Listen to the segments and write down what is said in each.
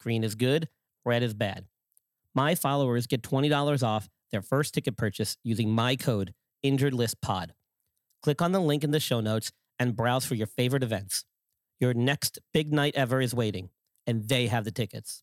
Green is good, red is bad. My followers get $20 off their first ticket purchase using my code InjuredListPod. Click on the link in the show notes and browse for your favorite events. Your next big night ever is waiting, and they have the tickets.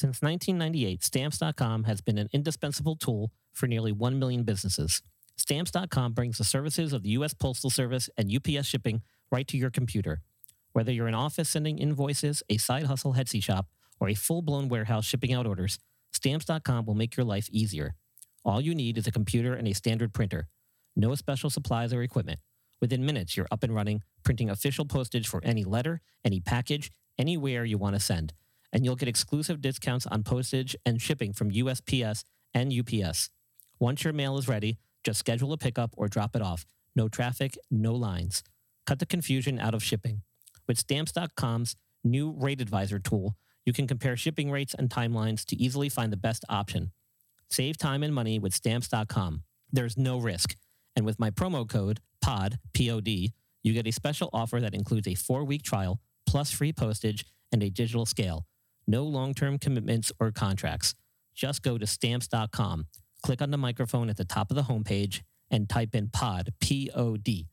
Since 1998, Stamps.com has been an indispensable tool for nearly 1 million businesses. Stamps.com brings the services of the U.S. Postal Service and UPS shipping right to your computer. Whether you're an office sending invoices, a side hustle Etsy shop, or a full blown warehouse shipping out orders, Stamps.com will make your life easier. All you need is a computer and a standard printer. No special supplies or equipment. Within minutes, you're up and running, printing official postage for any letter, any package, anywhere you want to send and you'll get exclusive discounts on postage and shipping from USPS and UPS. Once your mail is ready, just schedule a pickup or drop it off. No traffic, no lines. Cut the confusion out of shipping. With Stamps.com's new Rate Advisor tool, you can compare shipping rates and timelines to easily find the best option. Save time and money with Stamps.com. There's no risk. And with my promo code POD, P-O-D, you get a special offer that includes a four-week trial, plus free postage, and a digital scale. No long term commitments or contracts. Just go to stamps.com, click on the microphone at the top of the homepage, and type in POD, P O D.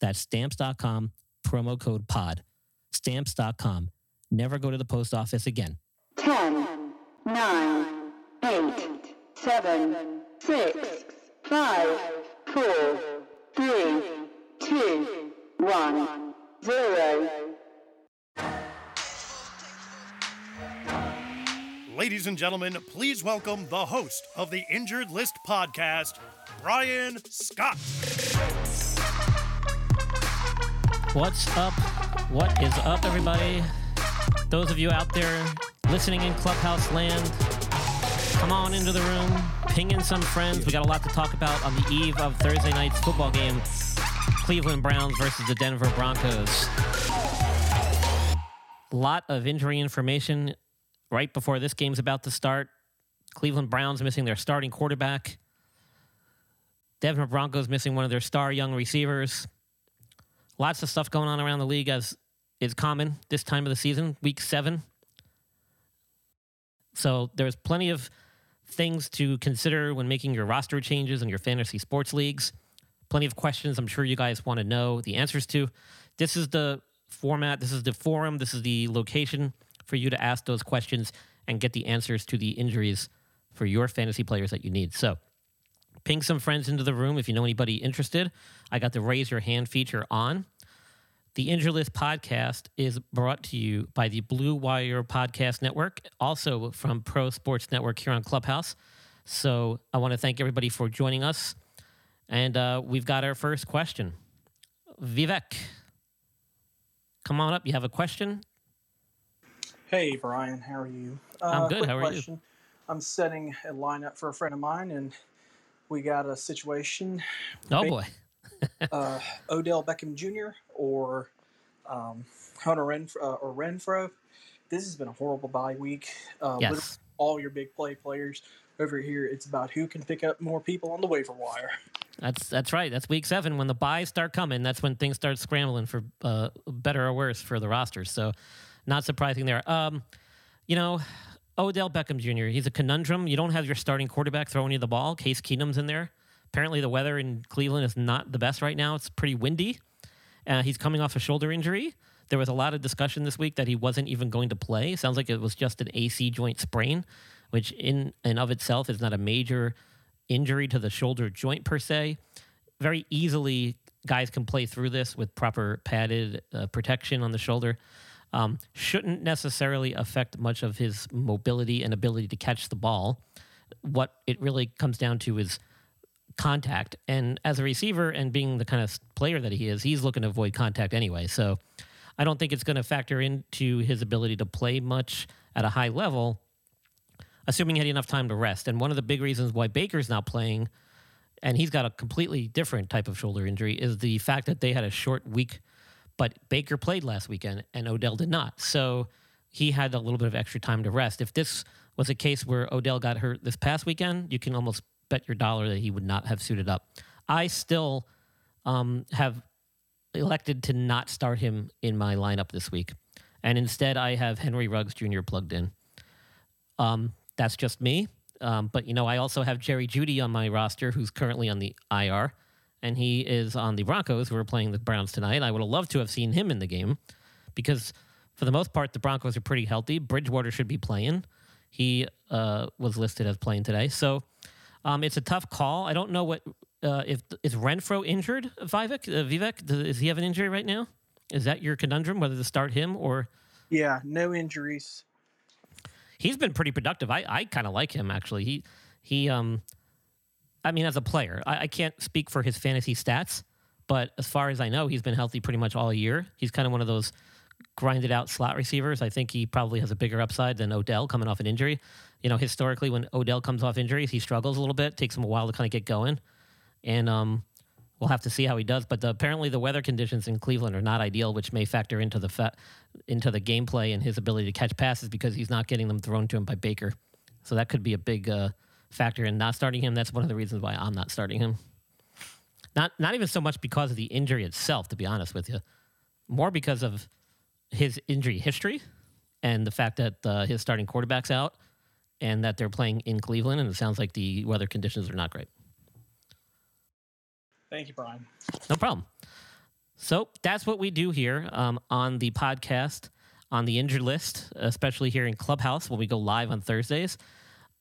That's stamps.com, promo code POD. Stamps.com. Never go to the post office again. 10, 9, 8, 7, 6, 5, 4, 3, 2, 1, 0. Ladies and gentlemen, please welcome the host of the Injured List podcast, Brian Scott. What's up? What is up, everybody? Those of you out there listening in Clubhouse land, come on into the room, ping in some friends. We got a lot to talk about on the eve of Thursday night's football game Cleveland Browns versus the Denver Broncos. A lot of injury information right before this game's about to start. Cleveland Browns missing their starting quarterback. Denver Broncos missing one of their star young receivers. Lots of stuff going on around the league as is common this time of the season, week seven. So there's plenty of things to consider when making your roster changes in your fantasy sports leagues. Plenty of questions I'm sure you guys want to know the answers to. This is the format, this is the forum, this is the location for you to ask those questions and get the answers to the injuries for your fantasy players that you need. So, ping some friends into the room if you know anybody interested. I got the raise your hand feature on. The Injured List podcast is brought to you by the Blue Wire Podcast Network, also from Pro Sports Network here on Clubhouse. So I want to thank everybody for joining us. And uh, we've got our first question. Vivek, come on up. You have a question? Hey, Brian, how are you? I'm Uh, good. How are you? question. I'm setting a lineup for a friend of mine, and we got a situation. Oh, boy. Uh, Odell Beckham Jr. or um, Hunter Renfrow, uh, or Renfrow. This has been a horrible bye week. Uh, Yes. all your big play players over here. It's about who can pick up more people on the waiver wire. That's that's right. That's week seven. When the byes start coming, that's when things start scrambling for uh, better or worse for the rosters. So, not surprising there. Um, you know, Odell Beckham Jr. He's a conundrum. You don't have your starting quarterback throwing you the ball. Case Keenum's in there. Apparently, the weather in Cleveland is not the best right now. It's pretty windy. Uh, he's coming off a shoulder injury, There was a lot of discussion this week that he wasn't even going to play. Sounds like it was just an AC joint sprain, which in and of itself is not a major injury to the shoulder joint per se. Very easily, guys can play through this with proper padded uh, protection on the shoulder. Um, shouldn't necessarily affect much of his mobility and ability to catch the ball. What it really comes down to is contact. And as a receiver and being the kind of player that he is, he's looking to avoid contact anyway. So I don't think it's going to factor into his ability to play much at a high level, assuming he had enough time to rest. And one of the big reasons why Baker's not playing, and he's got a completely different type of shoulder injury, is the fact that they had a short week. But Baker played last weekend and Odell did not. So he had a little bit of extra time to rest. If this was a case where Odell got hurt this past weekend, you can almost bet your dollar that he would not have suited up. I still um, have elected to not start him in my lineup this week. And instead, I have Henry Ruggs Jr. plugged in. Um, that's just me. Um, but, you know, I also have Jerry Jeudy on my roster, who's currently on the IR. And he is on the Broncos, who are playing the Browns tonight. I would have loved to have seen him in the game because, for the most part, the Broncos are pretty healthy. Bridgewater should be playing. He uh, was listed as playing today. So um, it's a tough call. I don't know what uh, if is Renfrow injured, Vivek? Uh, Vivek, does he have an injury right now? Is that your conundrum, whether to start him or? Yeah, no injuries. He's been pretty productive. I, I kind of like him actually. He he um, I mean, as a player, I, I can't speak for his fantasy stats, but as far as I know, he's been healthy pretty much all year. He's kind of one of those grinded out slot receivers. I think he probably has a bigger upside than Odell coming off an injury. You know, historically, when Odell comes off injuries, he struggles a little bit. Takes him a while to kind of get going and um, we'll have to see how he does. But the, apparently, the weather conditions in Cleveland are not ideal, which may factor into the fa- into the gameplay and his ability to catch passes because he's not getting them thrown to him by Baker. So that could be a big uh, factor in not starting him. That's one of the reasons why I'm not starting him. Not not even so much because of the injury itself, to be honest with you, more because of his injury history and the fact that uh, his starting quarterback's out and that they're playing in Cleveland, and it sounds like the weather conditions are not great. Thank you, Brian. No problem. So that's what we do here um, on the podcast, on the injured list, especially here in Clubhouse when we go live on Thursdays.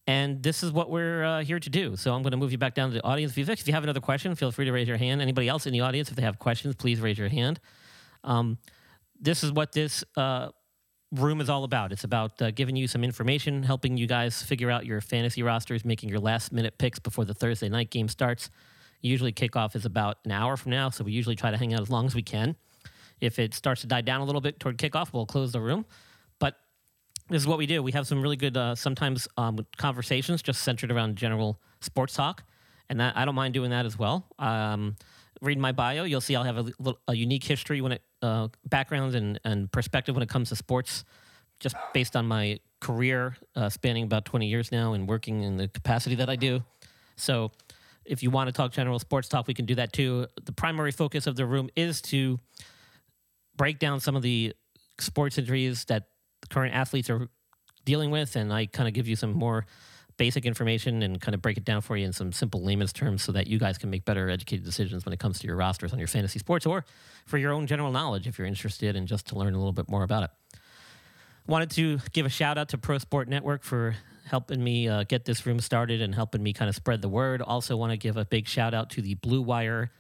And this is what we're uh, here to do. So I'm going to move you back down to the audience. Vivek, if you have another question, feel free to raise your hand. Anybody else in the audience, if they have questions, please raise your hand. Um, this is what this uh, room is all about. It's about uh, giving you some information, helping you guys figure out your fantasy rosters, making your last minute picks before the Thursday night game starts. Usually kickoff is about an hour from now, so we usually try to hang out as long as we can. If it starts to die down a little bit toward kickoff, we'll close the room. This is what we do. We have some really good, uh, sometimes um, conversations just centered around general sports talk, and that, I don't mind doing that as well. Um, read my bio, you'll see I'll have a, a unique history when it uh, background and, and perspective when it comes to sports, just based on my career uh, spanning about 20 years now and working in the capacity that I do. So if you want to talk general sports talk, we can do that too. The primary focus of the room is to break down some of the sports injuries that current athletes are dealing with, and I kind of give you some more basic information and kind of break it down for you in some simple layman's terms so that you guys can make better educated decisions when it comes to your rosters on your fantasy sports or for your own general knowledge if you're interested and just to learn a little bit more about it. Wanted to give a shout out to Pro Sport Network for helping me uh, get this room started and helping me kind of spread the word. Also, want to give a big shout out to the Blue Wire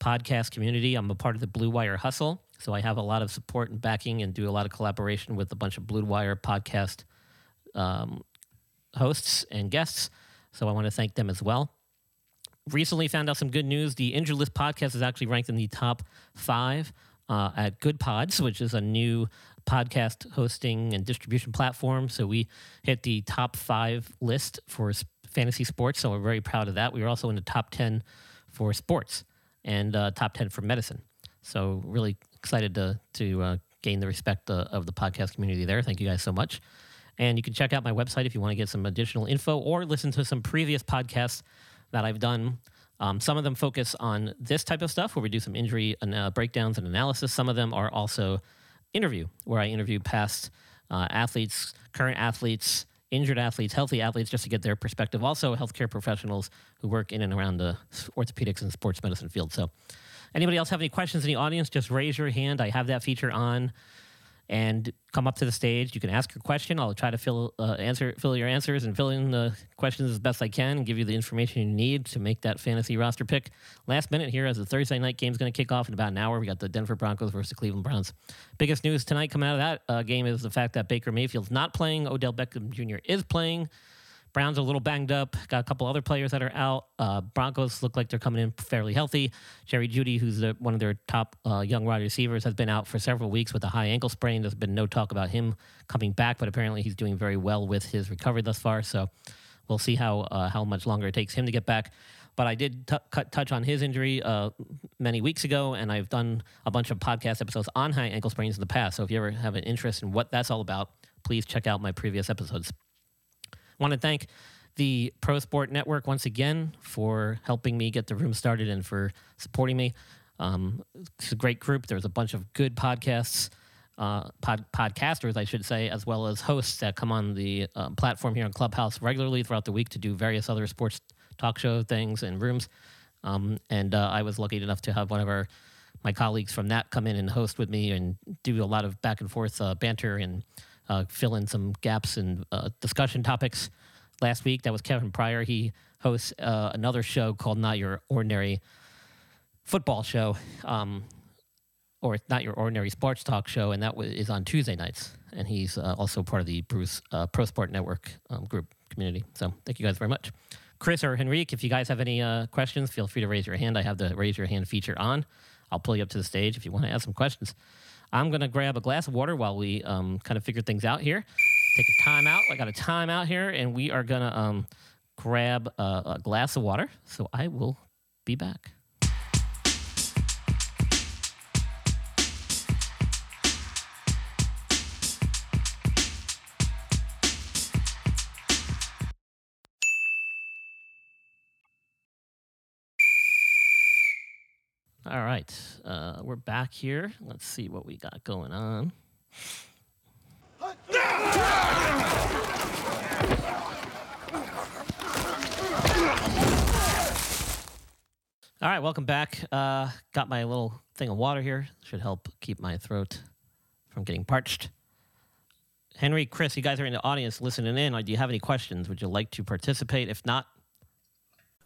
podcast community. I'm a part of the Blue Wire Hustle, so I have a lot of support and backing and do a lot of collaboration with a bunch of Blue Wire podcast um, hosts and guests. So I want to thank them as well. Recently found out some good news. The Injured List podcast is actually ranked in the top five uh, at Goodpods, which is a new podcast hosting and distribution platform. So we hit the top five list for fantasy sports. So we're very proud of that. We were also in the top 10 for sports and uh, top 10 for medicine. So really excited to, to uh, gain the respect uh, of the podcast community there. Thank you guys so much. And you can check out my website if you want to get some additional info or listen to some previous podcasts that I've done. Um, some of them focus on this type of stuff where we do some injury uh, breakdowns and analysis. Some of them are also interview where I interview past uh, athletes, current athletes, injured athletes, healthy athletes, just to get their perspective. Also, healthcare professionals who work in and around the orthopedics and sports medicine field. So, Anybody else have any questions in the audience? Just raise your hand. I have that feature on, and come up to the stage. You can ask your question. I'll try to fill uh, answer fill your answers and fill in the questions as best I can, and give you the information you need to make that fantasy roster pick. Last minute here, as the Thursday night game is going to kick off in about an hour. We got the Denver Broncos versus the Cleveland Browns. Biggest news tonight coming out of that uh, game is the fact that Baker Mayfield's not playing. Odell Beckham Jr. is playing. Browns are a little banged up. Got a couple other players that are out. Uh, Broncos look like they're coming in fairly healthy. Jerry Jeudy, who's the, one of their top uh, young wide receivers, has been out for several weeks with a high ankle sprain. There's been no talk about him coming back, but apparently he's doing very well with his recovery thus far. So we'll see how uh, how much longer it takes him to get back. But I did t- cut, touch on his injury uh, many weeks ago, and I've done a bunch of podcast episodes on high ankle sprains in the past. So if you ever have an interest in what that's all about, please check out my previous episodes want to thank the Pro Sport Network once again for helping me get the room started and for supporting me. Um, it's a great group. There's a bunch of good podcasts, uh, pod, podcasters, I should say, as well as hosts that come on the uh, platform here on Clubhouse regularly throughout the week to do various other sports talk show things and rooms. Um, and uh, I was lucky enough to have one of our my colleagues from that come in and host with me and do a lot of back and forth uh, banter and uh, fill in some gaps and uh, discussion topics. Last week, that was Kevin Pryor. He hosts uh, another show called Not Your Ordinary Football Show, um, or Not Your Ordinary Sports Talk Show, and that w- is on Tuesday nights. And he's uh, also part of the Bruce uh, Pro Sport Network um, group community. So thank you guys very much. Chris or Henrique, if you guys have any uh, questions, feel free to raise your hand. I have the raise your hand feature on. I'll pull you up to the stage if you want to ask some questions. I'm going to grab a glass of water while we um, kind of figure things out here. Take a time out. I got a time out here, and we are going to um, grab a, a glass of water. So I will be back. All right, uh, we're back here. Let's see what we got going on. All right, welcome back. Uh, got my little thing of water here. Should help keep my throat from getting parched. Henry, Chris, you guys are in the audience listening in. Do you have any questions? Would you like to participate? If not,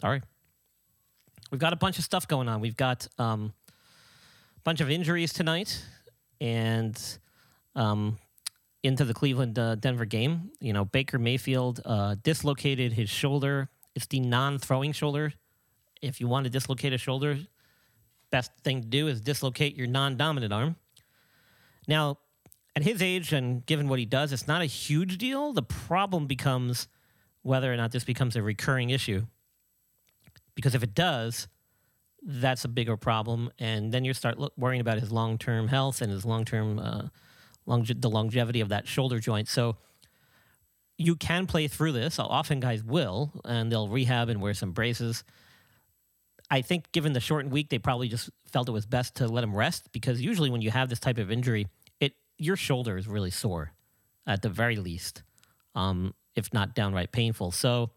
Sorry. We've got a bunch of stuff going on. We've got um, a bunch of injuries tonight and um, into the Cleveland uh, Denver game. You know, Baker Mayfield uh, dislocated his shoulder. It's the non throwing shoulder. If you want to dislocate a shoulder, best thing to do is dislocate your non dominant arm. Now, at his age and given what he does, it's not a huge deal. The problem becomes whether or not this becomes a recurring issue because if it does, that's a bigger problem, and then you start worrying about his long term health and his long term uh, longe- the longevity of that shoulder joint. So you can play through this. Often guys will, and they'll rehab and wear some braces. I think given the shortened week, they probably just felt it was best to let him rest because usually when you have this type of injury, it your shoulder is really sore, at the very least, um, if not downright painful. So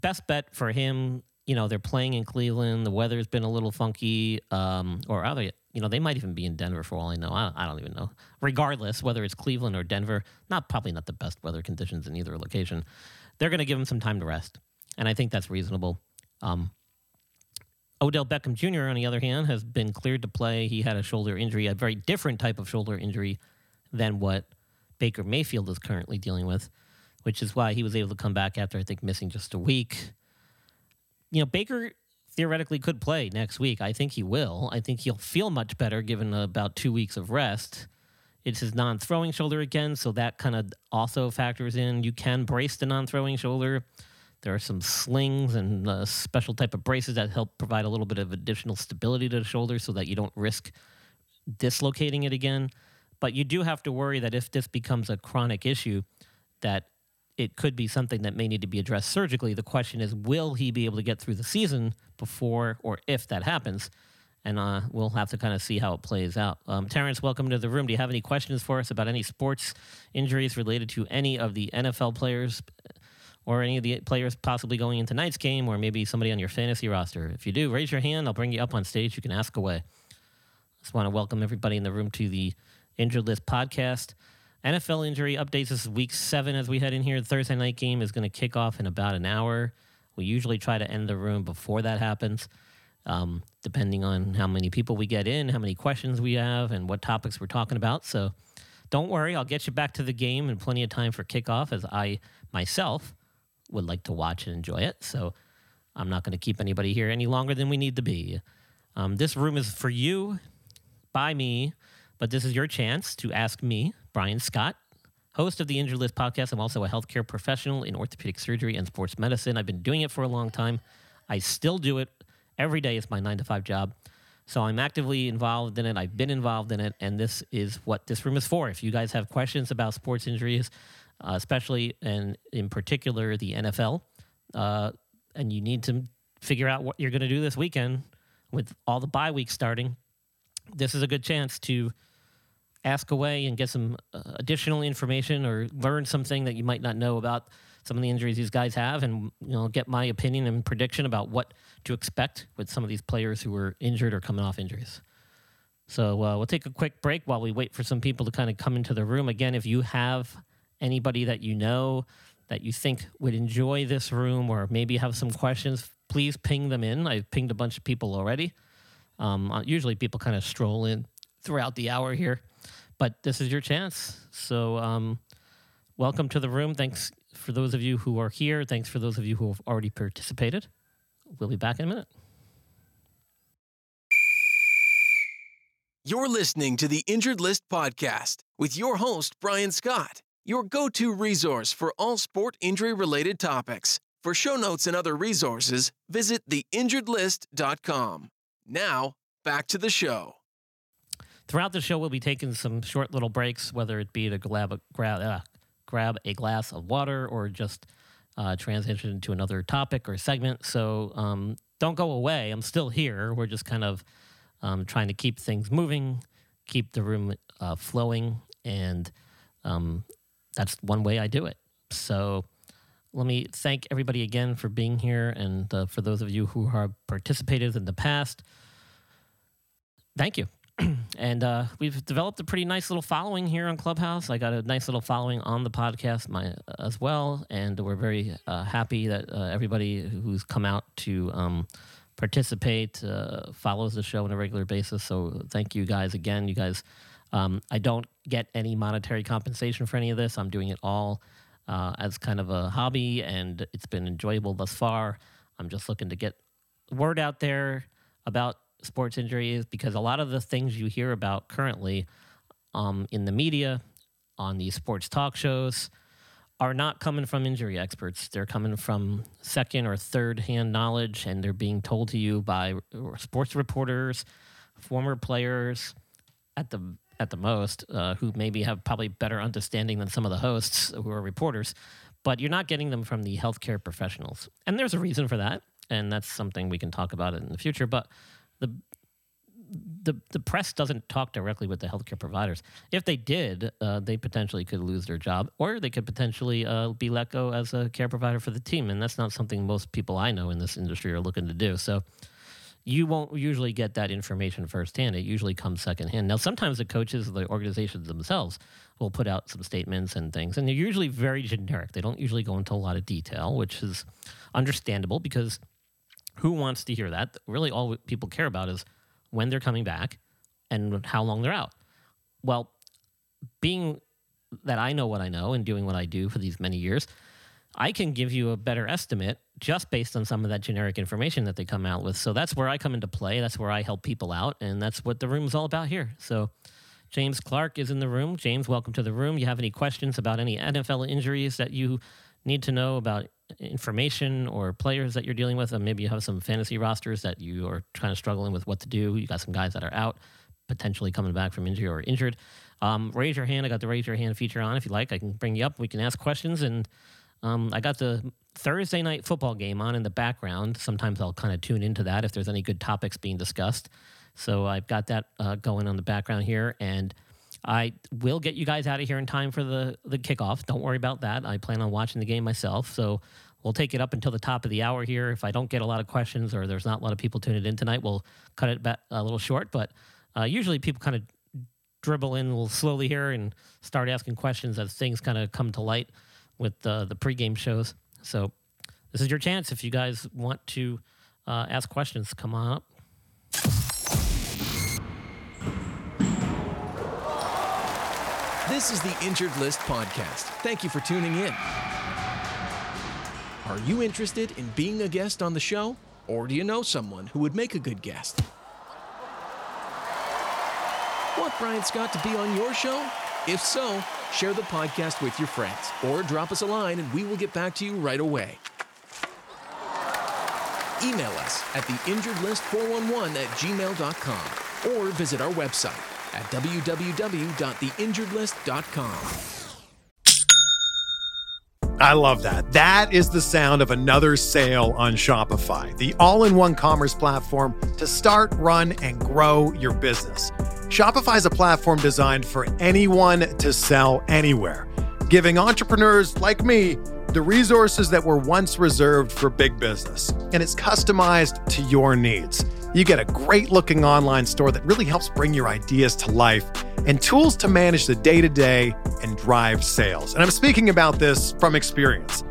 best bet for him. You know, they're playing in Cleveland. The weather's been a little funky, um, or they? You know, they might even be in Denver for all I know. I, I don't even know. Regardless, whether it's Cleveland or Denver, not probably not the best weather conditions in either location. They're going to give him some time to rest, and I think that's reasonable. Um, Odell Beckham Jr., on the other hand, has been cleared to play. He had a shoulder injury, a very different type of shoulder injury than what Baker Mayfield is currently dealing with, which is why he was able to come back after, I think, missing just a week. You know, Baker theoretically could play next week. I think he will. I think he'll feel much better given about two weeks of rest. It's his non throwing shoulder again, so that kind of also factors in. You can brace the non throwing shoulder There are some slings and uh, special type of braces that help provide a little bit of additional stability to the shoulder so that you don't risk dislocating it again. But you do have to worry that if this becomes a chronic issue, that it could be something that may need to be addressed surgically. The question is, will he be able to get through the season before or if that happens? And uh, we'll have to kind of see how it plays out. Um, Terrence, welcome to the room. Do you have any questions for us about any sports injuries related to any of the NFL players or any of the players possibly going into tonight's game or maybe somebody on your fantasy roster? If you do, raise your hand. I'll bring you up on stage. You can ask away. Just want to welcome everybody in the room to the Injured List podcast. NFL injury updates. This is week seven as we head in here. The Thursday night game is going to kick off in about an hour. We usually try to end the room before that happens, um, depending on how many people we get in, how many questions we have, and what topics we're talking about. So don't worry, I'll get you back to the game in plenty of time for kickoff, as I myself would like to watch and enjoy it. So I'm not going to keep anybody here any longer than we need to be. Um, this room is for you, by me, but this is your chance to ask me, Brian Scott, host of the Injured List podcast. I'm also a healthcare professional in orthopedic surgery and sports medicine. I've been doing it for a long time. I still do it every day. It's my nine to five job. So I'm actively involved in it. I've been involved in it, and this is what this room is for. If you guys have questions about sports injuries, uh, especially and in particular the NFL, uh, and you need to figure out what you're going to do this weekend with all the bye weeks starting, this is a good chance to ask away and get some uh, additional information or learn something that you might not know about some of the injuries these guys have and you know get my opinion and prediction about what to expect with some of these players who were injured or coming off injuries. So uh, we'll take a quick break while we wait for some people to kind of come into the room. Again if you have anybody that you know that you think would enjoy this room or maybe have some questions please ping them in. I've pinged a bunch of people already. Um, uh, usually people kind of stroll in throughout the hour here but this is your chance. So, um, welcome to the room. Thanks for those of you who are here. Thanks for those of you who have already participated. We'll be back in a minute. You're listening to the Injured List podcast with your host, Brian Scott, your go to resource for all sport injury related topics. For show notes and other resources, visit theinjuredlist.com. Now, back to the show. Throughout the show, we'll be taking some short little breaks, whether it be to grab, grab, uh, grab a glass of water or just uh, transition into another topic or segment. So um, don't go away. I'm still here. We're just kind of um, trying to keep things moving, keep the room uh, flowing, and um, that's one way I do it. So let me thank everybody again for being here, and uh, for those of you who have participated in the past, thank you. and uh, we've developed a pretty nice little following here on Clubhouse. I got a nice little following on the podcast my, as well, and we're very uh, happy that uh, everybody who's come out to um, participate uh, follows the show on a regular basis. So thank you guys again. You guys, um, I don't get any monetary compensation for any of this. I'm doing it all uh, as kind of a hobby, and it's been enjoyable thus far. I'm just looking to get word out there about sports injuries because a lot of the things you hear about currently um, in the media, on these sports talk shows, are not coming from injury experts. They're coming from second or third hand knowledge, and they're being told to you by sports reporters, former players, at the at the most, uh, who maybe have probably better understanding than some of the hosts who are reporters. But you're not getting them from the healthcare professionals, and there's a reason for that, and that's something we can talk about in the future. But the the the press doesn't talk directly with the healthcare providers. If they did, uh, they potentially could lose their job, or they could potentially uh, be let go as a care provider for the team, and that's not something most people I know in this industry are looking to do. So. You won't usually get that information firsthand. It usually comes secondhand. Now, sometimes the coaches, the organizations themselves, will put out some statements and things, and they're usually very generic. They don't usually go into a lot of detail, which is understandable because who wants to hear that? Really, all people care about is when they're coming back and how long they're out. Well, being that I know what I know and doing what I do for these many years, I can give you a better estimate just based on some of that generic information that they come out with. So that's where I come into play. That's where I help people out. And that's what the room is all about here. So James Clark is in the room. James, welcome to the room. You have any questions about any NFL injuries that you need to know about information or players that you're dealing with, and maybe you have some fantasy rosters that you are kind of struggling with what to do. You got some guys that are out, potentially coming back from injury or injured. Um, raise your hand. I got the raise your hand feature on. If you like, I can bring you up. We can ask questions. And um, I got the Thursday night football game on in the background. Sometimes I'll kind of tune into that if there's any good topics being discussed. So I've got that uh, going on the background here. And I will get you guys out of here in time for the, the kickoff. Don't worry about that. I plan on watching the game myself. So we'll take it up until the top of the hour here. If I don't get a lot of questions or there's not a lot of people tuning in tonight, we'll cut it back a little short. But uh, usually people kind of dribble in a little slowly here and start asking questions as things kind of come to light with uh, the pregame shows. So this is your chance. If you guys want to uh, ask questions, come on up. This is the Injured List Podcast. Thank you for tuning in. Are you interested in being a guest on the show? Or do you know someone who would make a good guest? Want Brian Scott to be on your show? If so, share the podcast with your friends or drop us a line and we will get back to you right away. Email us at theinjuredlist411 at gmail.com or visit our website at www.theinjuredlist.com. I love that. That is the sound of another sale on Shopify, the all in one commerce platform to start, run, and grow your business. Shopify is a platform designed for anyone to sell anywhere, giving entrepreneurs like me the resources that were once reserved for big business. And it's customized to your needs. You get a great looking online store that really helps bring your ideas to life and tools to manage the day to day and drive sales. And I'm speaking about this from experience.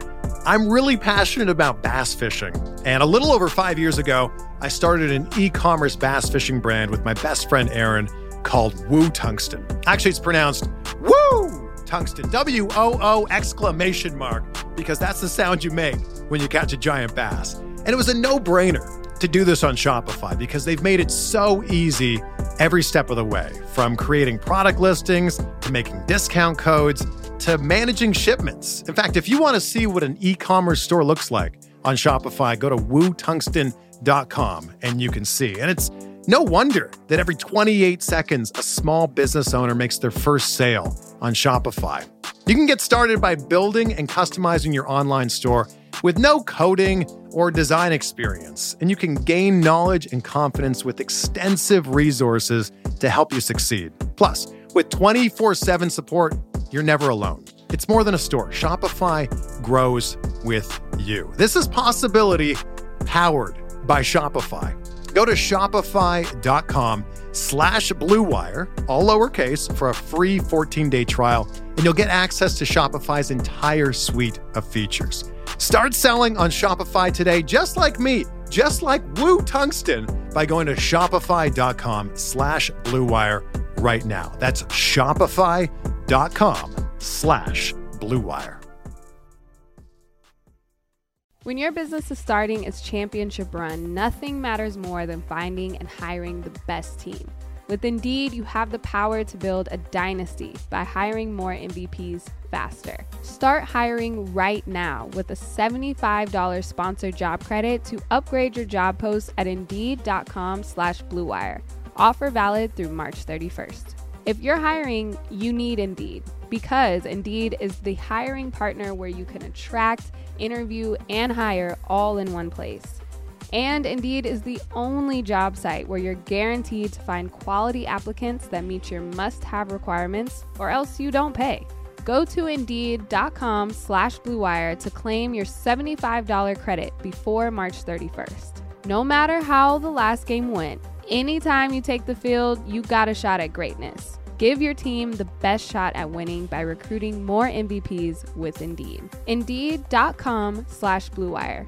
I'm really passionate about bass fishing. And a little over five years ago, I started an e commerce bass fishing brand with my best friend Aaron called Woo Tungsten. Actually, it's pronounced Woo Tungsten, W O O exclamation mark, because that's the sound you make when you catch a giant bass. And it was a no brainer to do this on Shopify because they've made it so easy every step of the way from creating product listings to making discount codes to managing shipments. In fact, if you want to see what an e commerce store looks like on Shopify, go to wootungsten.com and you can see. And it's no wonder that every 28 seconds, a small business owner makes their first sale on Shopify. You can get started by building and customizing your online store with no coding or design experience, and you can gain knowledge and confidence with extensive resources to help you succeed. Plus, with 24 7 support, you're never alone. It's more than a store. Shopify grows with you. This is possibility powered by Shopify. Go to shopify.com slash bluewire, all lowercase, for a free 14-day trial, and you'll get access to Shopify's entire suite of features. Start selling on Shopify today, just like me, just like Woo Tungsten, by going to shopify.com slash bluewire right now. That's shopify.com slash bluewire. When your business is starting its championship run, nothing matters more than finding and hiring the best team. With Indeed, you have the power to build a dynasty by hiring more MVPs faster. Start hiring right now with a $75 sponsored job credit to upgrade your job post at Indeed.com slash BlueWire. Offer valid through March 31st. If you're hiring, you need Indeed because Indeed is the hiring partner where you can attract, interview, and hire all in one place. And Indeed is the only job site where you're guaranteed to find quality applicants that meet your must-have requirements or else you don't pay. Go to Indeed.com slash BlueWire to claim your $75 credit before March 31st. No matter how the last game went, anytime you take the field, you got a shot at greatness. Give your team the best shot at winning by recruiting more MVPs with Indeed. Indeed.com slash BlueWire.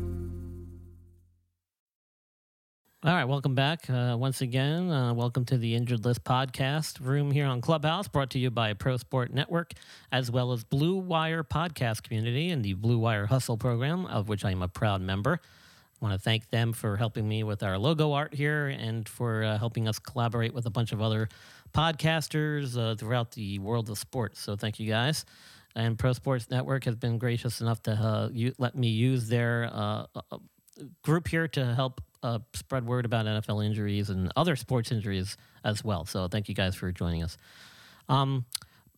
All right, welcome back uh, once again. Uh, welcome to the Injured List podcast room here on Clubhouse, brought to you by Pro Sport Network, as well as Blue Wire Podcast Community and the Blue Wire Hustle program, of which I am a proud member. I want to thank them for helping me with our logo art here and for uh, helping us collaborate with a bunch of other podcasters uh, throughout the world of sports. So thank you guys. And Pro Sports Network has been gracious enough to uh, u- let me use their uh, uh, group here to help uh, spread word about NFL injuries and other sports injuries as well. So thank you guys for joining us. Um,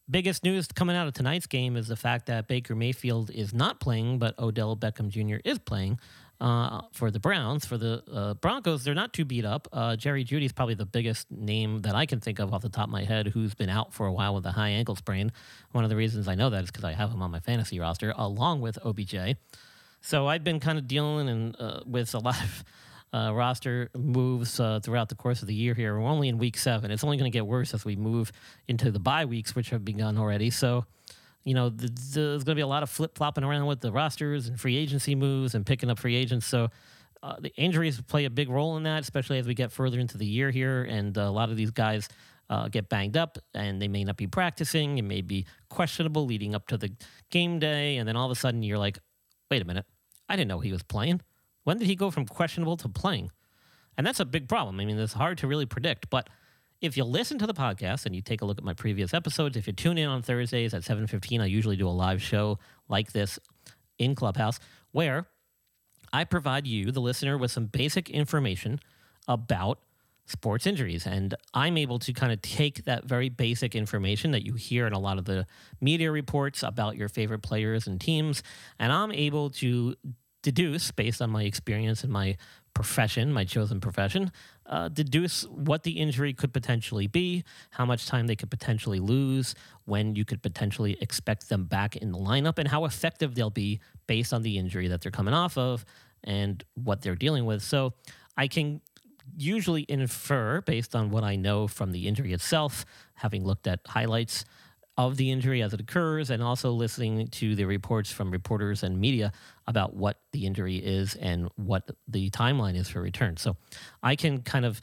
biggest news coming out of tonight's game is the fact that Baker Mayfield is not playing, but Odell Beckham Jr. is playing. Uh, for the Browns, for the uh, Broncos, they're not too beat up. Uh, Jerry Jeudy's probably the biggest name that I can think of off the top of my head who's been out for a while with a high ankle sprain. One of the reasons I know that is because I have him on my fantasy roster along with OBJ. So I've been kind of dealing uh, with a lot of uh, roster moves uh, throughout the course of the year. Here, we're only in week seven. It's only going to get worse as we move into the bye weeks, which have begun already. So, you know, the, the, there's going to be a lot of flip flopping around with the rosters and free agency moves and picking up free agents. So. Uh, the injuries play a big role in that, especially as we get further into the year here. And a lot of these guys uh, get banged up and they may not be practicing. It may be questionable leading up to the game day. And then all of a sudden you're like, wait a minute, I didn't know he was playing. When did he go from questionable to playing? And that's a big problem. I mean, it's hard to really predict. But if you listen to the podcast and you take a look at my previous episodes, if you tune in on Thursdays at 7:15, I usually do a live show like this in Clubhouse where I provide you, the listener, with some basic information about sports injuries. And I'm able to kind of take that very basic information that you hear in a lot of the media reports about your favorite players and teams, and I'm able to deduce, based on my experience and my profession, my chosen profession, uh, deduce what the injury could potentially be, how much time they could potentially lose, when you could potentially expect them back in the lineup, and how effective they'll be based on the injury that they're coming off of and what they're dealing with. So I can usually infer based on what I know from the injury itself, having looked at highlights of the injury as it occurs, and also listening to the reports from reporters and media about what the injury is and what the timeline is for return. So I can kind of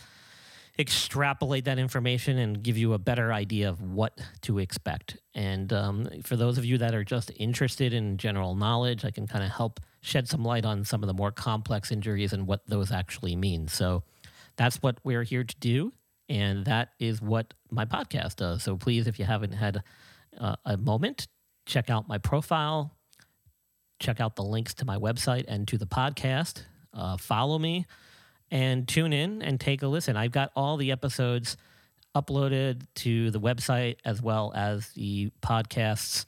extrapolate that information and give you a better idea of what to expect. And um, for those of you that are just interested in general knowledge, I can kind of help shed some light on some of the more complex injuries and what those actually mean. So that's what we're here to do. And that is what my podcast does. So please, if you haven't had uh, a moment, check out my profile, check out the links to my website and to the podcast, uh, follow me, and tune in and take a listen. I've got all the episodes uploaded to the website as well as the podcasts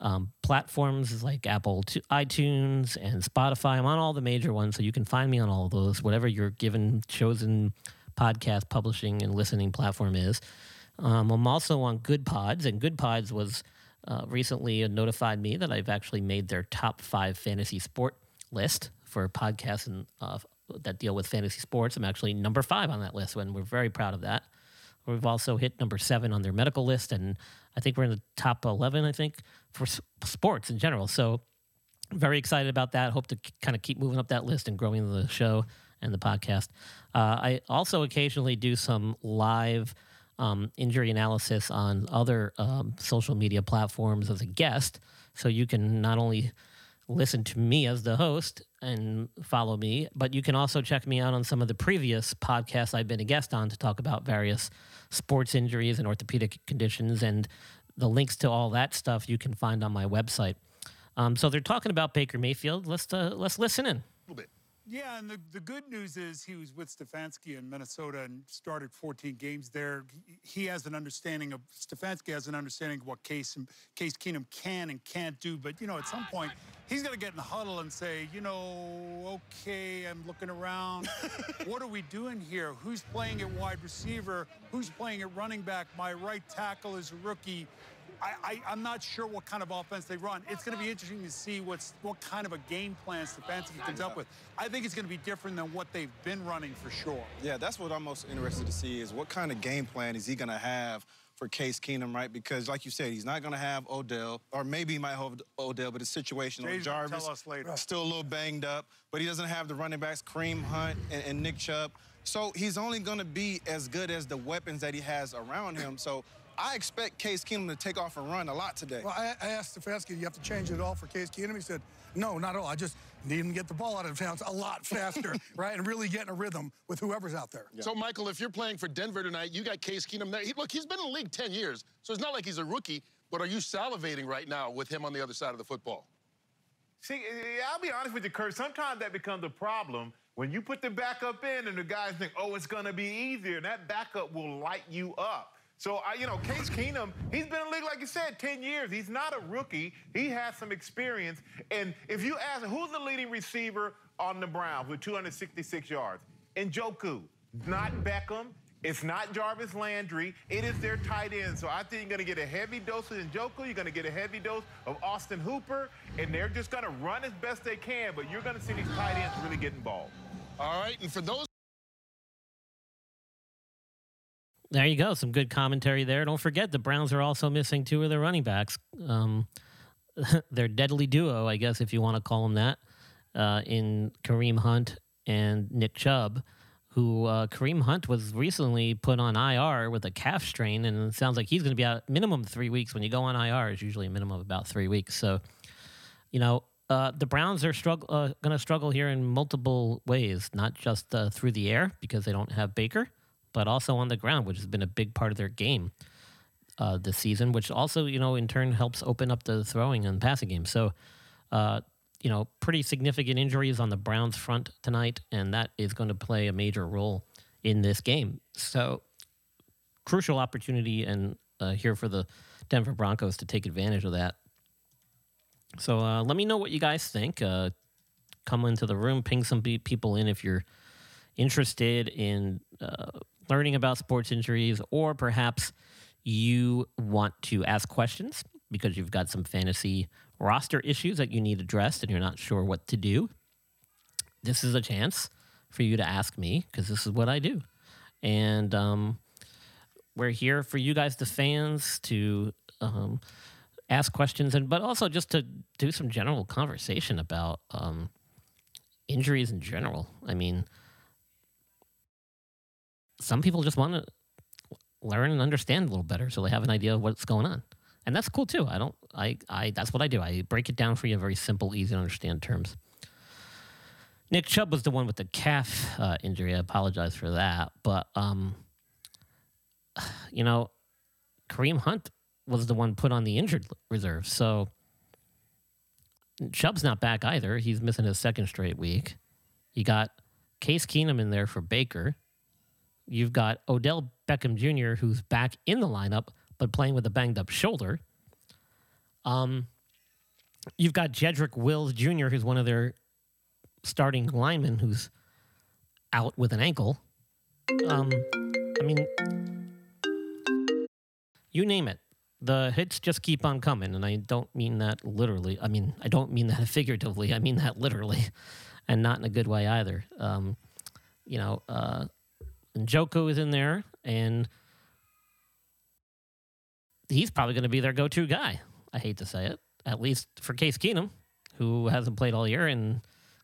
um, platforms like Apple iTunes and Spotify. I'm on all the major ones, so you can find me on all of those, whatever your given chosen podcast publishing and listening platform is. Um, I'm also on Goodpods, and Goodpods was uh, recently notified me that I've actually made their top five fantasy sport list for podcasts and uh, that deal with fantasy sports. I'm actually number five on that list, and we're very proud of that. We've also hit number seven on their medical list, and I think we're in the top 11, I think, for sports in general. So, very excited about that. Hope to kind of keep moving up that list and growing the show and the podcast. Uh, I also occasionally do some live um, injury analysis on other um, social media platforms as a guest. So, you can not only listen to me as the host and follow me, but you can also check me out on some of the previous podcasts I've been a guest on to talk about various sports injuries and orthopedic conditions. And the links to all that stuff you can find on my website. Um, so they're talking about Baker Mayfield. Let's uh, let's listen in. Yeah, and the, the good news is he was with Stefanski in Minnesota and started 14 games there. He, has an understanding of Stefanski has an understanding of what Case Case Keenum can and can't do. But you know, at some point, he's going to get in the huddle and say, you know, okay, I'm looking around. what are we doing here? Who's playing at wide receiver? Who's playing at running back? My right tackle is a rookie. I, I, am not sure what kind of offense they run. It's going to be interesting to see what's what kind of a game plan Stefanski comes up with. I think it's going to be different than what they've been running for sure. Yeah, that's what I'm most interested to see is what kind of game plan is he going to have for Case Keenum, right? Because, like you said, he's not going to have Odell, or maybe he might have Odell, but the situation with Jarvis tell us later. still a little banged up. But he doesn't have the running backs, Kareem Hunt and, and Nick Chubb. So he's only going to be as good as the weapons that he has around him. So I expect Case Keenum to take off and run a lot today. Well, I, I asked Stefanski, do you have to change it all for Case Keenum? He said, no, not at all. I just need him to get the ball out of bounds a lot faster, right? And really get in a rhythm with whoever's out there. Yeah. So, Michael, if you're playing for Denver tonight, you got Case Keenum there. He, look, he's been in the league 10 years, so it's not like he's a rookie, but are you salivating right now with him on the other side of the football? See, I'll be honest with you, Kurt. Sometimes that becomes a problem when you put the backup in and the guys think, oh, it's going to be easier. And that backup will light you up. So, I, you know, Case Keenum, he's been in the league, like you said, 10 years. He's not a rookie. He has some experience. And if you ask, who's the leading receiver on the Browns with 266 yards? Njoku, not Beckham. It's not Jarvis Landry. It is their tight end. So I think you're going to get a heavy dose of Njoku. You're going to get a heavy dose of Austin Hooper. And they're just going to run as best they can. But you're going to see these tight ends really get involved. All right. And for those There you go. Some good commentary there. Don't forget the Browns are also missing two of their running backs. Um, their deadly duo, I guess, if you want to call them that, uh, in Kareem Hunt and Nick Chubb, who uh, Kareem Hunt was recently put on IR with a calf strain, and it sounds like he's going to be out minimum three weeks. When you go on IR, it's usually a minimum of about three weeks. So, you know, uh, the Browns are uh, going to struggle here in multiple ways, not just uh, through the air because they don't have Baker but also on the ground, which has been a big part of their game uh, this season, which also, you know, in turn helps open up the throwing and passing game. So, uh, you know, pretty significant injuries on the Browns front tonight, and that is going to play a major role in this game. So, crucial opportunity and uh, here for the Denver Broncos to take advantage of that. So, uh, let me know what you guys think. Uh, come into the room, ping some people in if you're interested in uh, learning about sports injuries, or perhaps you want to ask questions because you've got some fantasy roster issues that you need addressed and you're not sure what to do. This is a chance for you to ask me because this is what I do. And um, we're here for you guys, the fans, to um, ask questions and but also just to do some general conversation about um, injuries in general. I mean, some people just want to learn and understand a little better so they have an idea of what's going on. And that's cool too. I don't I I that's what I do. I break it down for you in very simple, easy to understand terms. Nick Chubb was the one with the calf uh, injury. I apologize for that, but um, you know, Kareem Hunt was the one put on the injured reserve. So Chubb's not back either. He's missing his second straight week. You got Case Keenum in there for Baker. You've got Odell Beckham Jr., who's back in the lineup, but playing with a banged up shoulder. Um, you've got Jedrick Wills Jr., who's one of their starting linemen, who's out with an ankle. Um, I mean, you name it. The hits just keep on coming, and I don't mean that literally. I mean, I don't mean that figuratively. I mean that literally, and not in a good way either. Um, you know, uh, Njoku is in there, and he's probably going to be their go-to guy. I hate to say it, at least for Case Keenum, who hasn't played all year and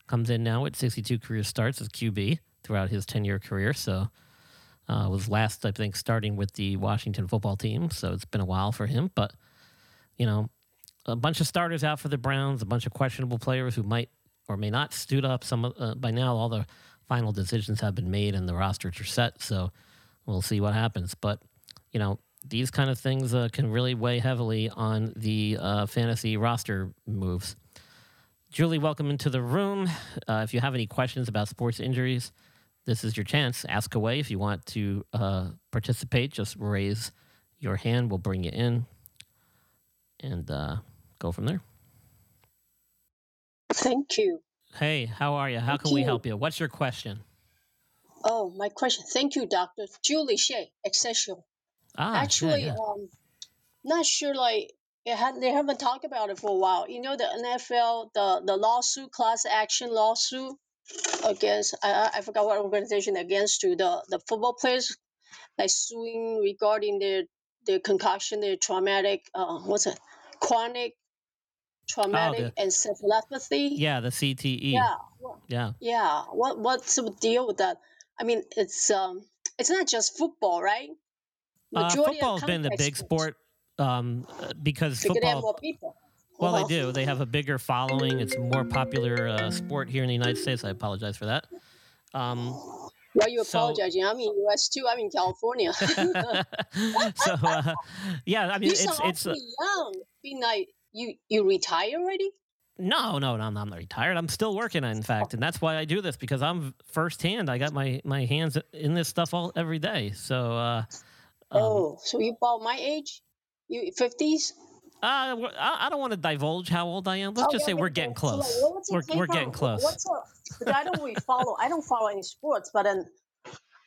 comes in now with 62 career starts as QB throughout his 10-year career. So uh, was last, I think, starting with the Washington football team. So it's been a while for him, but you know, a bunch of starters out for the Browns, a bunch of questionable players who might or may not stood up. Some uh, by now, all the final decisions have been made and the rosters are set. So we'll see what happens. But you know, these kind of things uh, can really weigh heavily on the uh, fantasy roster moves. Julie, welcome into the room. Uh, if you have any questions about sports injuries, this is your chance. Ask away. If you want to uh, participate, just raise your hand. We'll bring you in and uh, go from there. Thank you. Hey, how are you? How can we help you? What's your question? Oh, my question. Thank you, Doctor Julie Shea, Excelsior. Ah, Actually, yeah. um, not sure. Like, it had, they haven't talked about it for a while. You know, the NFL, the the lawsuit, class action lawsuit against I I I forgot what organization against to the the football players, like suing regarding their their concussion, their traumatic. Uh, what's it? Chronic traumatic the- encephalopathy. Yeah, the CTE. Yeah. Yeah. Yeah, what what's the deal with that? I mean, it's um, it's not just football, right? Uh, Majority of football's been the big sport um, uh, because Because they have football. more people. Well, they do. They have a bigger following. It's a more popular uh, sport here in the United States. I apologize for that. Um, Why are you So- apologizing? I'm in U.S. too. I'm in California. so uh, yeah, I mean, you it's it's uh, young. Being like you, you retire already? no, no, no, I'm not retired. I'm still working, in fact, and that's why I do this because I'm firsthand. I got my my hands in this stuff all every day. So uh, um, oh, so you about my age? You fifties? uh, I, I don't want to divulge how old I am. Let's just say we're getting close. We're, we're getting close. What's up? I don't really follow. I don't follow any sports, but then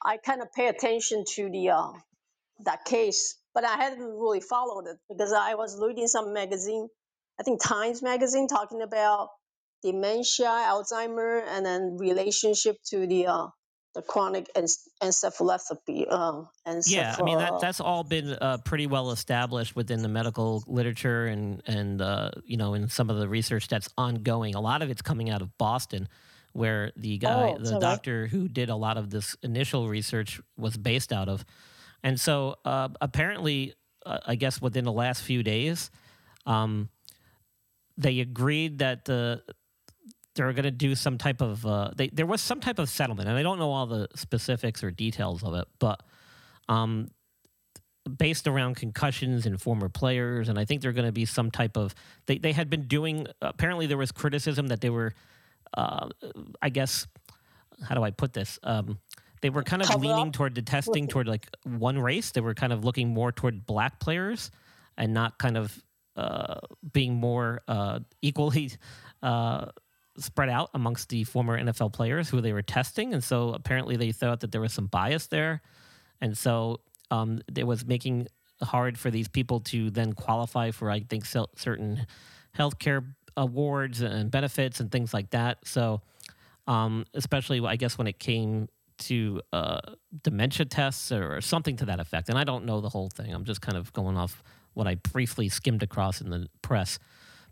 I kind of pay attention to the uh, that case. But I hadn't really followed it because I was reading some magazine, I think Times magazine, talking about dementia, Alzheimer, and then relationship to the uh, the chronic enc- encephalopathy. Uh, Yeah, I mean that that's all been uh, pretty well established within the medical literature and and uh, you know in some of the research that's ongoing. A lot of it's coming out of Boston, where the guy, Oh, the right? doctor who did a lot of this initial research was based out of, and so uh, apparently, uh, I guess within the last few days, um, they agreed that the they're going to do some type of uh, they, there was some type of settlement and i don't know all the specifics or details of it but um, based around concussions and former players and i think they're going to be some type of they, they had been doing apparently there was criticism that they were uh, i guess how do i put this? Um, they were kind of Cover leaning up? toward the testing toward like one race they were kind of looking more toward black players and not kind of uh, being more uh, equally uh, spread out amongst the former NFL players who they were testing. And so apparently they thought that there was some bias there. And so um, it was making hard for these people to then qualify for, I think, cer- certain healthcare awards and benefits and things like that. So, um, especially, I guess, when it came to uh, dementia tests or, or something to that effect. And I don't know the whole thing. I'm just kind of going off what I briefly skimmed across in the press.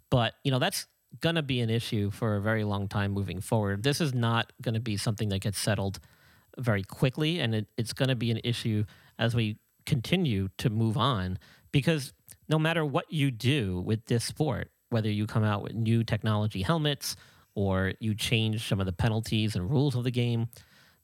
But, you know, that's going to be an issue for a very long time moving forward. This is not going to be something that gets settled very quickly. And it, it's going to be an issue as we continue to move on because no matter what you do with this sport, whether you come out with new technology helmets or you change some of the penalties and rules of the game,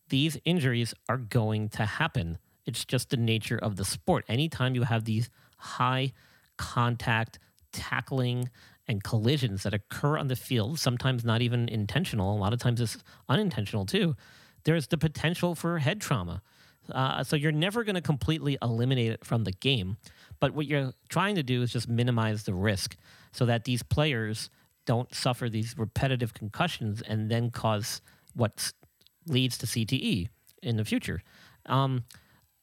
these injuries are going to happen. It's just the nature of the sport. Anytime you have these high contact tackling and collisions that occur on the field, sometimes not even intentional, a lot of times it's unintentional too, there's the potential for head trauma. Uh, so you're never going to completely eliminate it from the game. But what you're trying to do is just minimize the risk so that these players don't suffer these repetitive concussions and then cause what s- leads to CTE in the future. Um,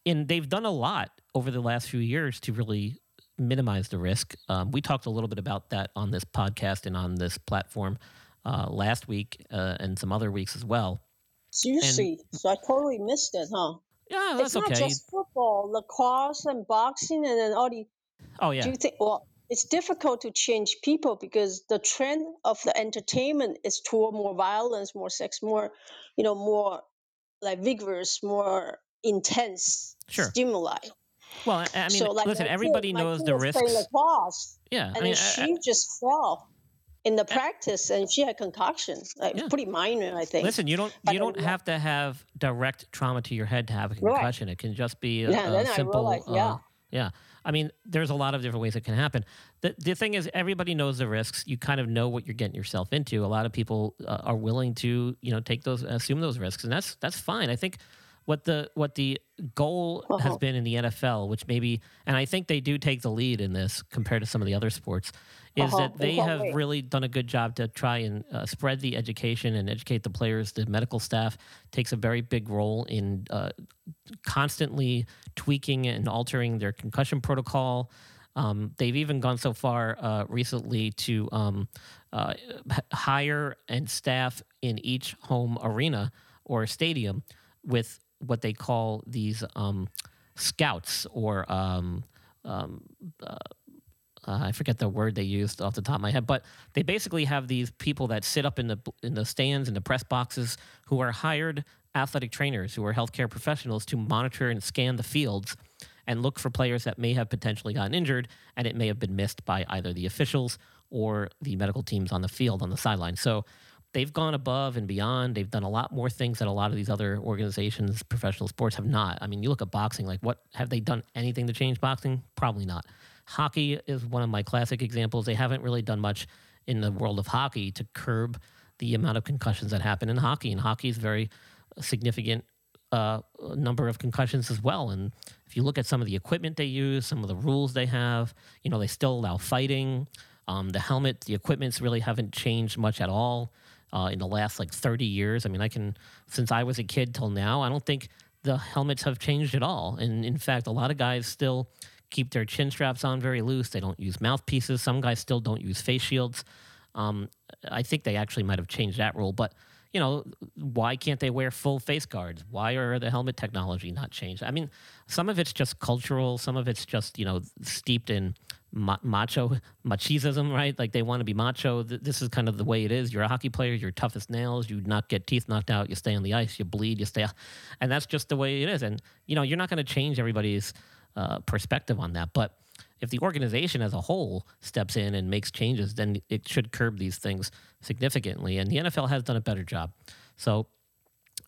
and they've done a lot over the last few years to really minimize the risk. Um, we talked a little bit about that on this podcast and on this platform uh, last week uh, and some other weeks as well. Seriously, so I totally missed it, huh? Yeah, that's it's not okay. just football, lacrosse, and boxing, and then all the. Oh yeah. Do you think? Well, it's difficult to change people because the trend of the entertainment is toward more violence, more sex, more, you know, more like vigorous, more intense Sure. stimuli. Well, I, I mean, so, like listen, my kid- everybody knows the risks. lacrosse, Yeah, I and mean, then I- she just fell in the practice, and she had concussion, like pretty minor, I think. Listen, you don't But you don't have to have direct trauma to your head to have a Right. concussion. It can just be a, Yeah, a I simple. realized, uh, yeah. I mean, there's a lot of different ways it can happen. The the thing is, everybody knows the risks. You kind of know what you're getting yourself into. A lot of people uh, are willing to you know take those assume those risks, and that's that's fine. I think what the what the goal has Uh-huh. been in the NFL, which maybe, and I think they do take the lead in this compared to some of the other sports, is Uh-huh. that they have way? really done a good job to try and uh, spread the education and educate the players. The medical staff takes a very big role in uh, constantly tweaking and altering their concussion protocol. Um, they've even gone so far uh, recently to um, uh, hire and staff in each home arena or stadium with what they call these um, scouts or um, um, uh, uh, I forget the word they used off the top of my head, but they basically have these people that sit up in the in the stands in the press boxes who are hired athletic trainers who are healthcare professionals to monitor and scan the fields and look for players that may have potentially gotten injured and it may have been missed by either the officials or the medical teams on the field on the sideline. So they've gone above and beyond. They've done a lot more things that a lot of these other organizations, professional sports, have not. I mean, you look at boxing, like what have they done anything to change boxing? Probably not. Hockey is one of my classic examples. They haven't really done much in the world of hockey to curb the amount of concussions that happen in hockey. And hockey is very significant uh, number of concussions as well. And if you look at some of the equipment they use, some of the rules they have, you know, they still allow fighting. Um, the helmet, the equipments really haven't changed much at all uh, in the last like 30 years. I mean, I can, since I was a kid till now, I don't think the helmets have changed at all. And in fact, a lot of guys still keep their chin straps on very loose. They don't use mouthpieces. Some guys still don't use face shields. Um, I think they actually might have changed that rule, but you know, why can't they wear full face guards? Why are the helmet technology not changed? I mean, some of it's just cultural. Some of it's just you know steeped in ma- macho machismo, right? Like they want to be macho. This is kind of the way it is. You're a hockey player. You're tough as nails. You not get teeth knocked out. You stay on the ice. You bleed. You stay, and that's just the way it is. And you know, you're not going to change everybody's uh, perspective on that, but if the organization as a whole steps in and makes changes, then it should curb these things significantly. And the NFL has done a better job. So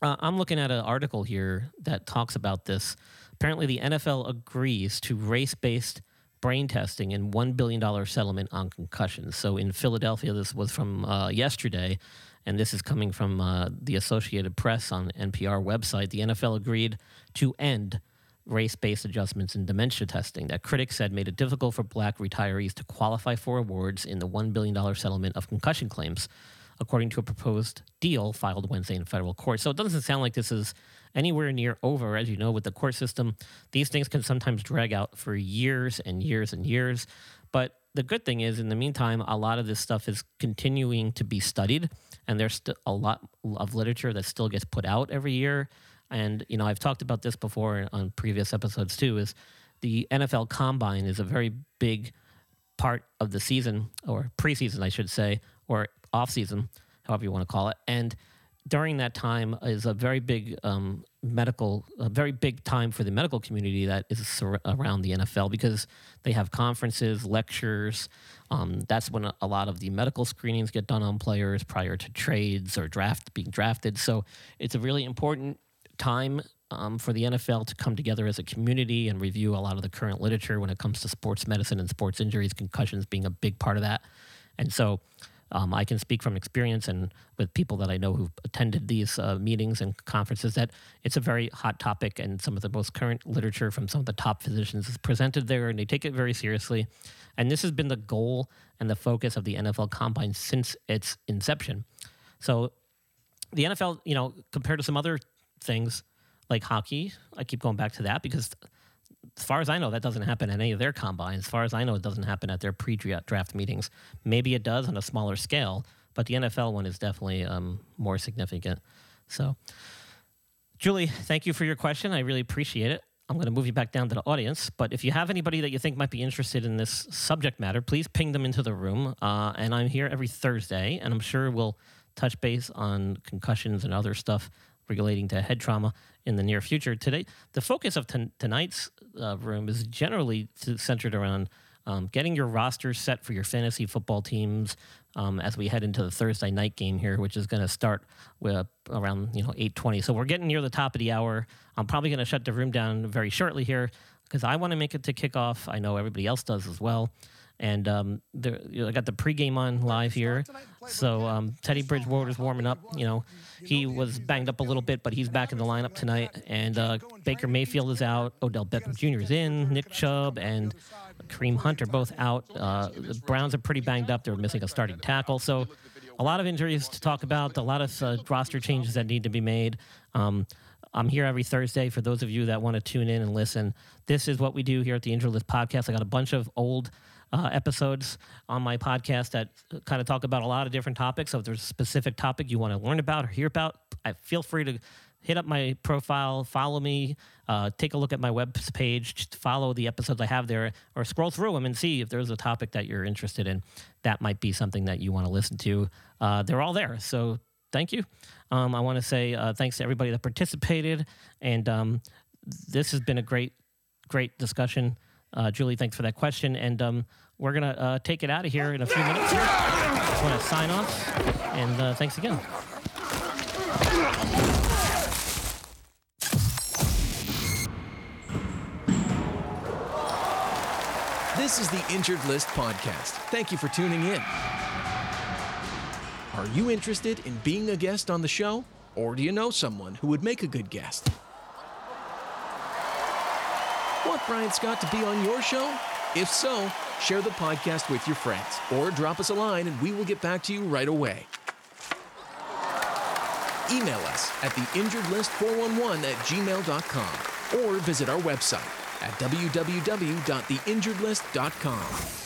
uh, I'm looking at an article here that talks about this. Apparently, the NFL agrees to race based brain testing and $1 billion settlement on concussions. So in Philadelphia, this was from uh, yesterday. And this is coming from uh, the Associated Press on NPR website. The NFL agreed to end race based adjustments in dementia testing that critics said made it difficult for black retirees to qualify for awards in the $1 billion settlement of concussion claims, according to a proposed deal filed Wednesday in federal court. So it doesn't sound like this is anywhere near over. As you know, with the court system, these things can sometimes drag out for years and years and years. But the good thing is, in the meantime, a lot of this stuff is continuing to be studied, and there's still a lot of literature that still gets put out every year. And you know, I've talked about this before on previous episodes too. Is the NFL Combine is a very big part of the season, or preseason, I should say, or off season, however you want to call it. And during that time is a very big um, medical, a very big time for the medical community that is around the NFL because they have conferences, lectures. Um, that's when a lot of the medical screenings get done on players prior to trades or draft being drafted. So it's a really important time um, for the NFL to come together as a community and review a lot of the current literature when it comes to sports medicine and sports injuries, concussions being a big part of that. And so um, I can speak from experience and with people that I know who've attended these uh, meetings and conferences that it's a very hot topic, and some of the most current literature from some of the top physicians is presented there, and they take it very seriously. And this has been the goal and the focus of the NFL Combine since its inception. So the NFL, you know, compared to some other things like hockey, I keep going back to that because as far as I know, that doesn't happen at any of their combines. As far as I know, it doesn't happen at their pre-draft meetings. Maybe it does on a smaller scale, but the NFL one is definitely um, more significant. So, Julie, thank you for your question. I really appreciate it. I'm going to move you back down to the audience. But if you have anybody that you think might be interested in this subject matter, please ping them into the room. Uh, and I'm here every Thursday, and I'm sure we'll touch base on concussions and other stuff relating to head trauma in the near future. Today, the focus of ton- tonight's uh, room is generally centered around um, getting your roster set for your fantasy football teams um, as we head into the Thursday night game here, which is going to start with around you know 8:20. So we're getting near the top of the hour. I'm probably going to shut the room down very shortly here because I want to make it to kickoff. I know everybody else does as well. And um, there, you know, I got the pregame on live here. So um, Teddy Bridgewater's warming up. You know, he was banged up a little bit, but he's back in the lineup tonight. And uh, Baker Mayfield is out. Odell Beckham Jr. is in. Nick Chubb and Kareem Hunt are both out. Uh, the Browns are pretty banged up. They're missing a starting tackle. So a lot of injuries to talk about. A lot of uh, roster changes that need to be made. Um, I'm here every Thursday for those of you that want to tune in and listen. This is what we do here at the Injured List Podcast. I got a bunch of old uh, episodes on my podcast that kind of talk about a lot of different topics. So if there's a specific topic you want to learn about or hear about, I feel free to hit up my profile, follow me, uh, take a look at my web page, follow the episodes I have there, or scroll through them and see if there's a topic that you're interested in. That might be something that you want to listen to. Uh, they're all there. So thank you. Um, I want to say uh, thanks to everybody that participated. And um, this has been a great, great discussion. Uh, Julie, thanks for that question. And um, we're going to uh, take it out of here in a few minutes. Here. Just want to sign off. And uh, thanks again. This is the Injured List Podcast. Thank you for tuning in. Are you interested in being a guest on the show? Or do you know someone who would make a good guest? Want Brian Scott to be on your show? If so, share the podcast with your friends or drop us a line and we will get back to you right away. Email us at theinjuredlist411 at gmail.com or visit our website at www.theinjuredlist.com.